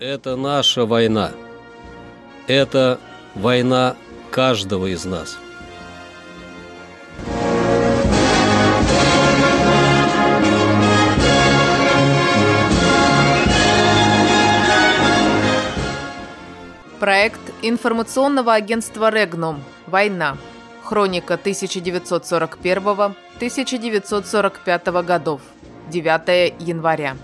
Это наша война. Это война каждого из нас. Проект информационного агентства «Регнум. Война. Хроника 1941-1945 годов. 9 января.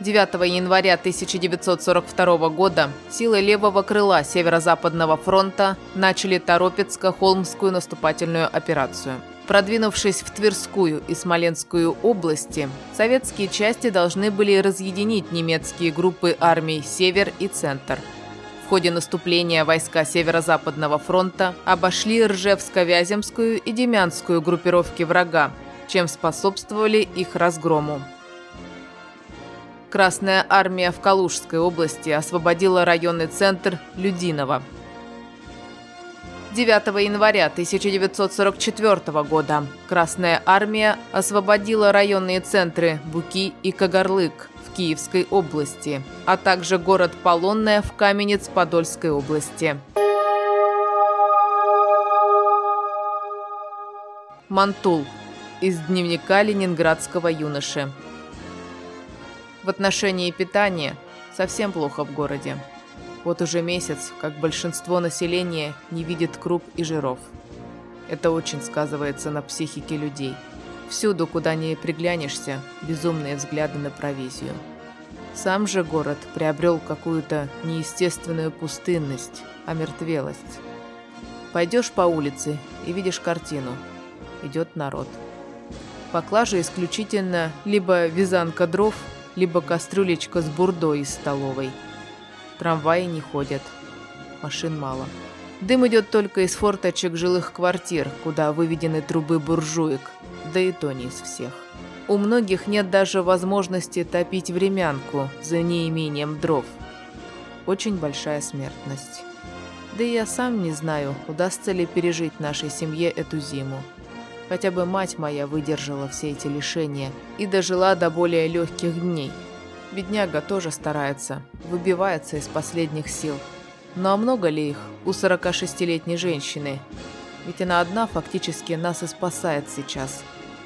9 января 1942 года силы левого крыла Северо-Западного фронта начали Торопецко-Холмскую наступательную операцию. Продвинувшись в Тверскую и Смоленскую области, советские части должны были разъединить немецкие группы армий «Север» и «Центр». В ходе наступления войска Северо-Западного фронта обошли Ржевско-Вяземскую и Демянскую группировки врага, чем способствовали их разгрому. Красная армия в Калужской области освободила районный центр Людиново. 9 января 1944 года Красная армия освободила районные центры Буки и Кагарлык в Киевской области, а также город Полонная в Каменец-Подольской области. Мантул из дневника ленинградского юноши. В отношении питания совсем плохо в городе. Вот уже месяц, как большинство населения не видит круп и жиров. Это очень сказывается на психике людей. Всюду, куда ни приглянешься, безумные взгляды на провизию. Сам же город приобрел какую-то неестественную пустынность, омертвелость. Пойдешь по улице и видишь картину. Идет народ. Поклажа исключительно либо вязанка дров, либо кастрюлечка с бурдой из столовой. Трамваи не ходят, машин мало. Дым идет только из форточек жилых квартир, куда выведены трубы буржуек, да и то не из всех. У многих нет даже возможности топить времянку за неимением дров. Очень большая смертность. Да и я сам не знаю, удастся ли пережить нашей семье эту зиму. Хотя бы мать моя выдержала все эти лишения и дожила до более легких дней. Бедняга тоже старается, выбивается из последних сил. Но а много ли их у 46-летней женщины? Ведь она одна фактически нас и спасает сейчас.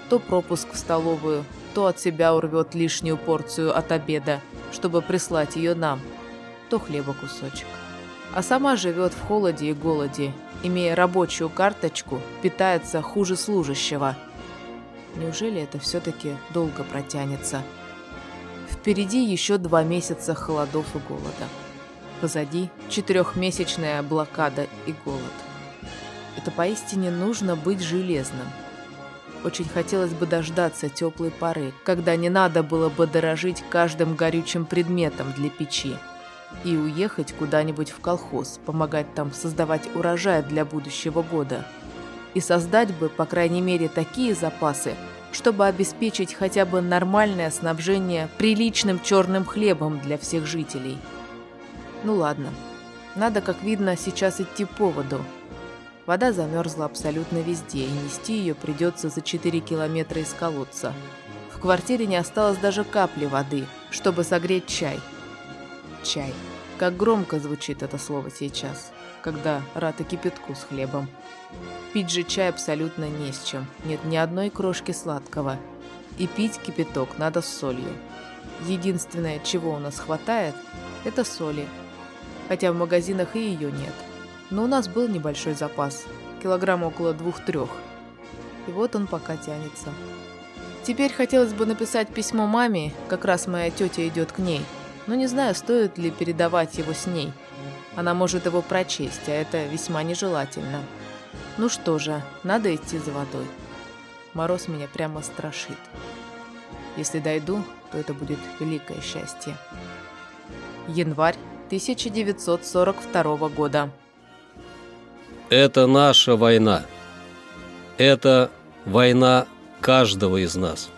То пропуск в столовую, то от себя урвет лишнюю порцию от обеда, чтобы прислать ее нам, то хлеба кусочек. А сама живет в холоде и голоде, имея рабочую карточку, питается хуже служащего. Неужели это все-таки долго протянется? Впереди еще два месяца холодов и голода. Позади четырехмесячная блокада и голод. Это поистине нужно быть железным. Очень хотелось бы дождаться теплой поры, когда не надо было бы дорожить каждым горючим предметом для печи и уехать куда-нибудь в колхоз, помогать там создавать урожай для будущего года. И создать бы, по крайней мере, такие запасы, чтобы обеспечить хотя бы нормальное снабжение приличным черным хлебом для всех жителей. Ну ладно, надо, как видно, сейчас идти по воду. Вода замерзла абсолютно везде, и нести ее придется за 4 километра из колодца. В квартире не осталось даже капли воды, чтобы согреть чай – чай. Как громко звучит это слово сейчас, когда рата кипятку с хлебом. Пить же чай абсолютно не с чем, нет ни одной крошки сладкого. И пить кипяток надо с солью. Единственное, чего у нас хватает, это соли. Хотя в магазинах и ее нет. Но у нас был небольшой запас, килограмм около двух-трех. И вот он пока тянется. Теперь хотелось бы написать письмо маме, как раз моя тетя идет к ней – но не знаю, стоит ли передавать его с ней. Она может его прочесть, а это весьма нежелательно. Ну что же, надо идти за водой. Мороз меня прямо страшит. Если дойду, то это будет великое счастье. Январь 1942 года. Это наша война. Это война каждого из нас.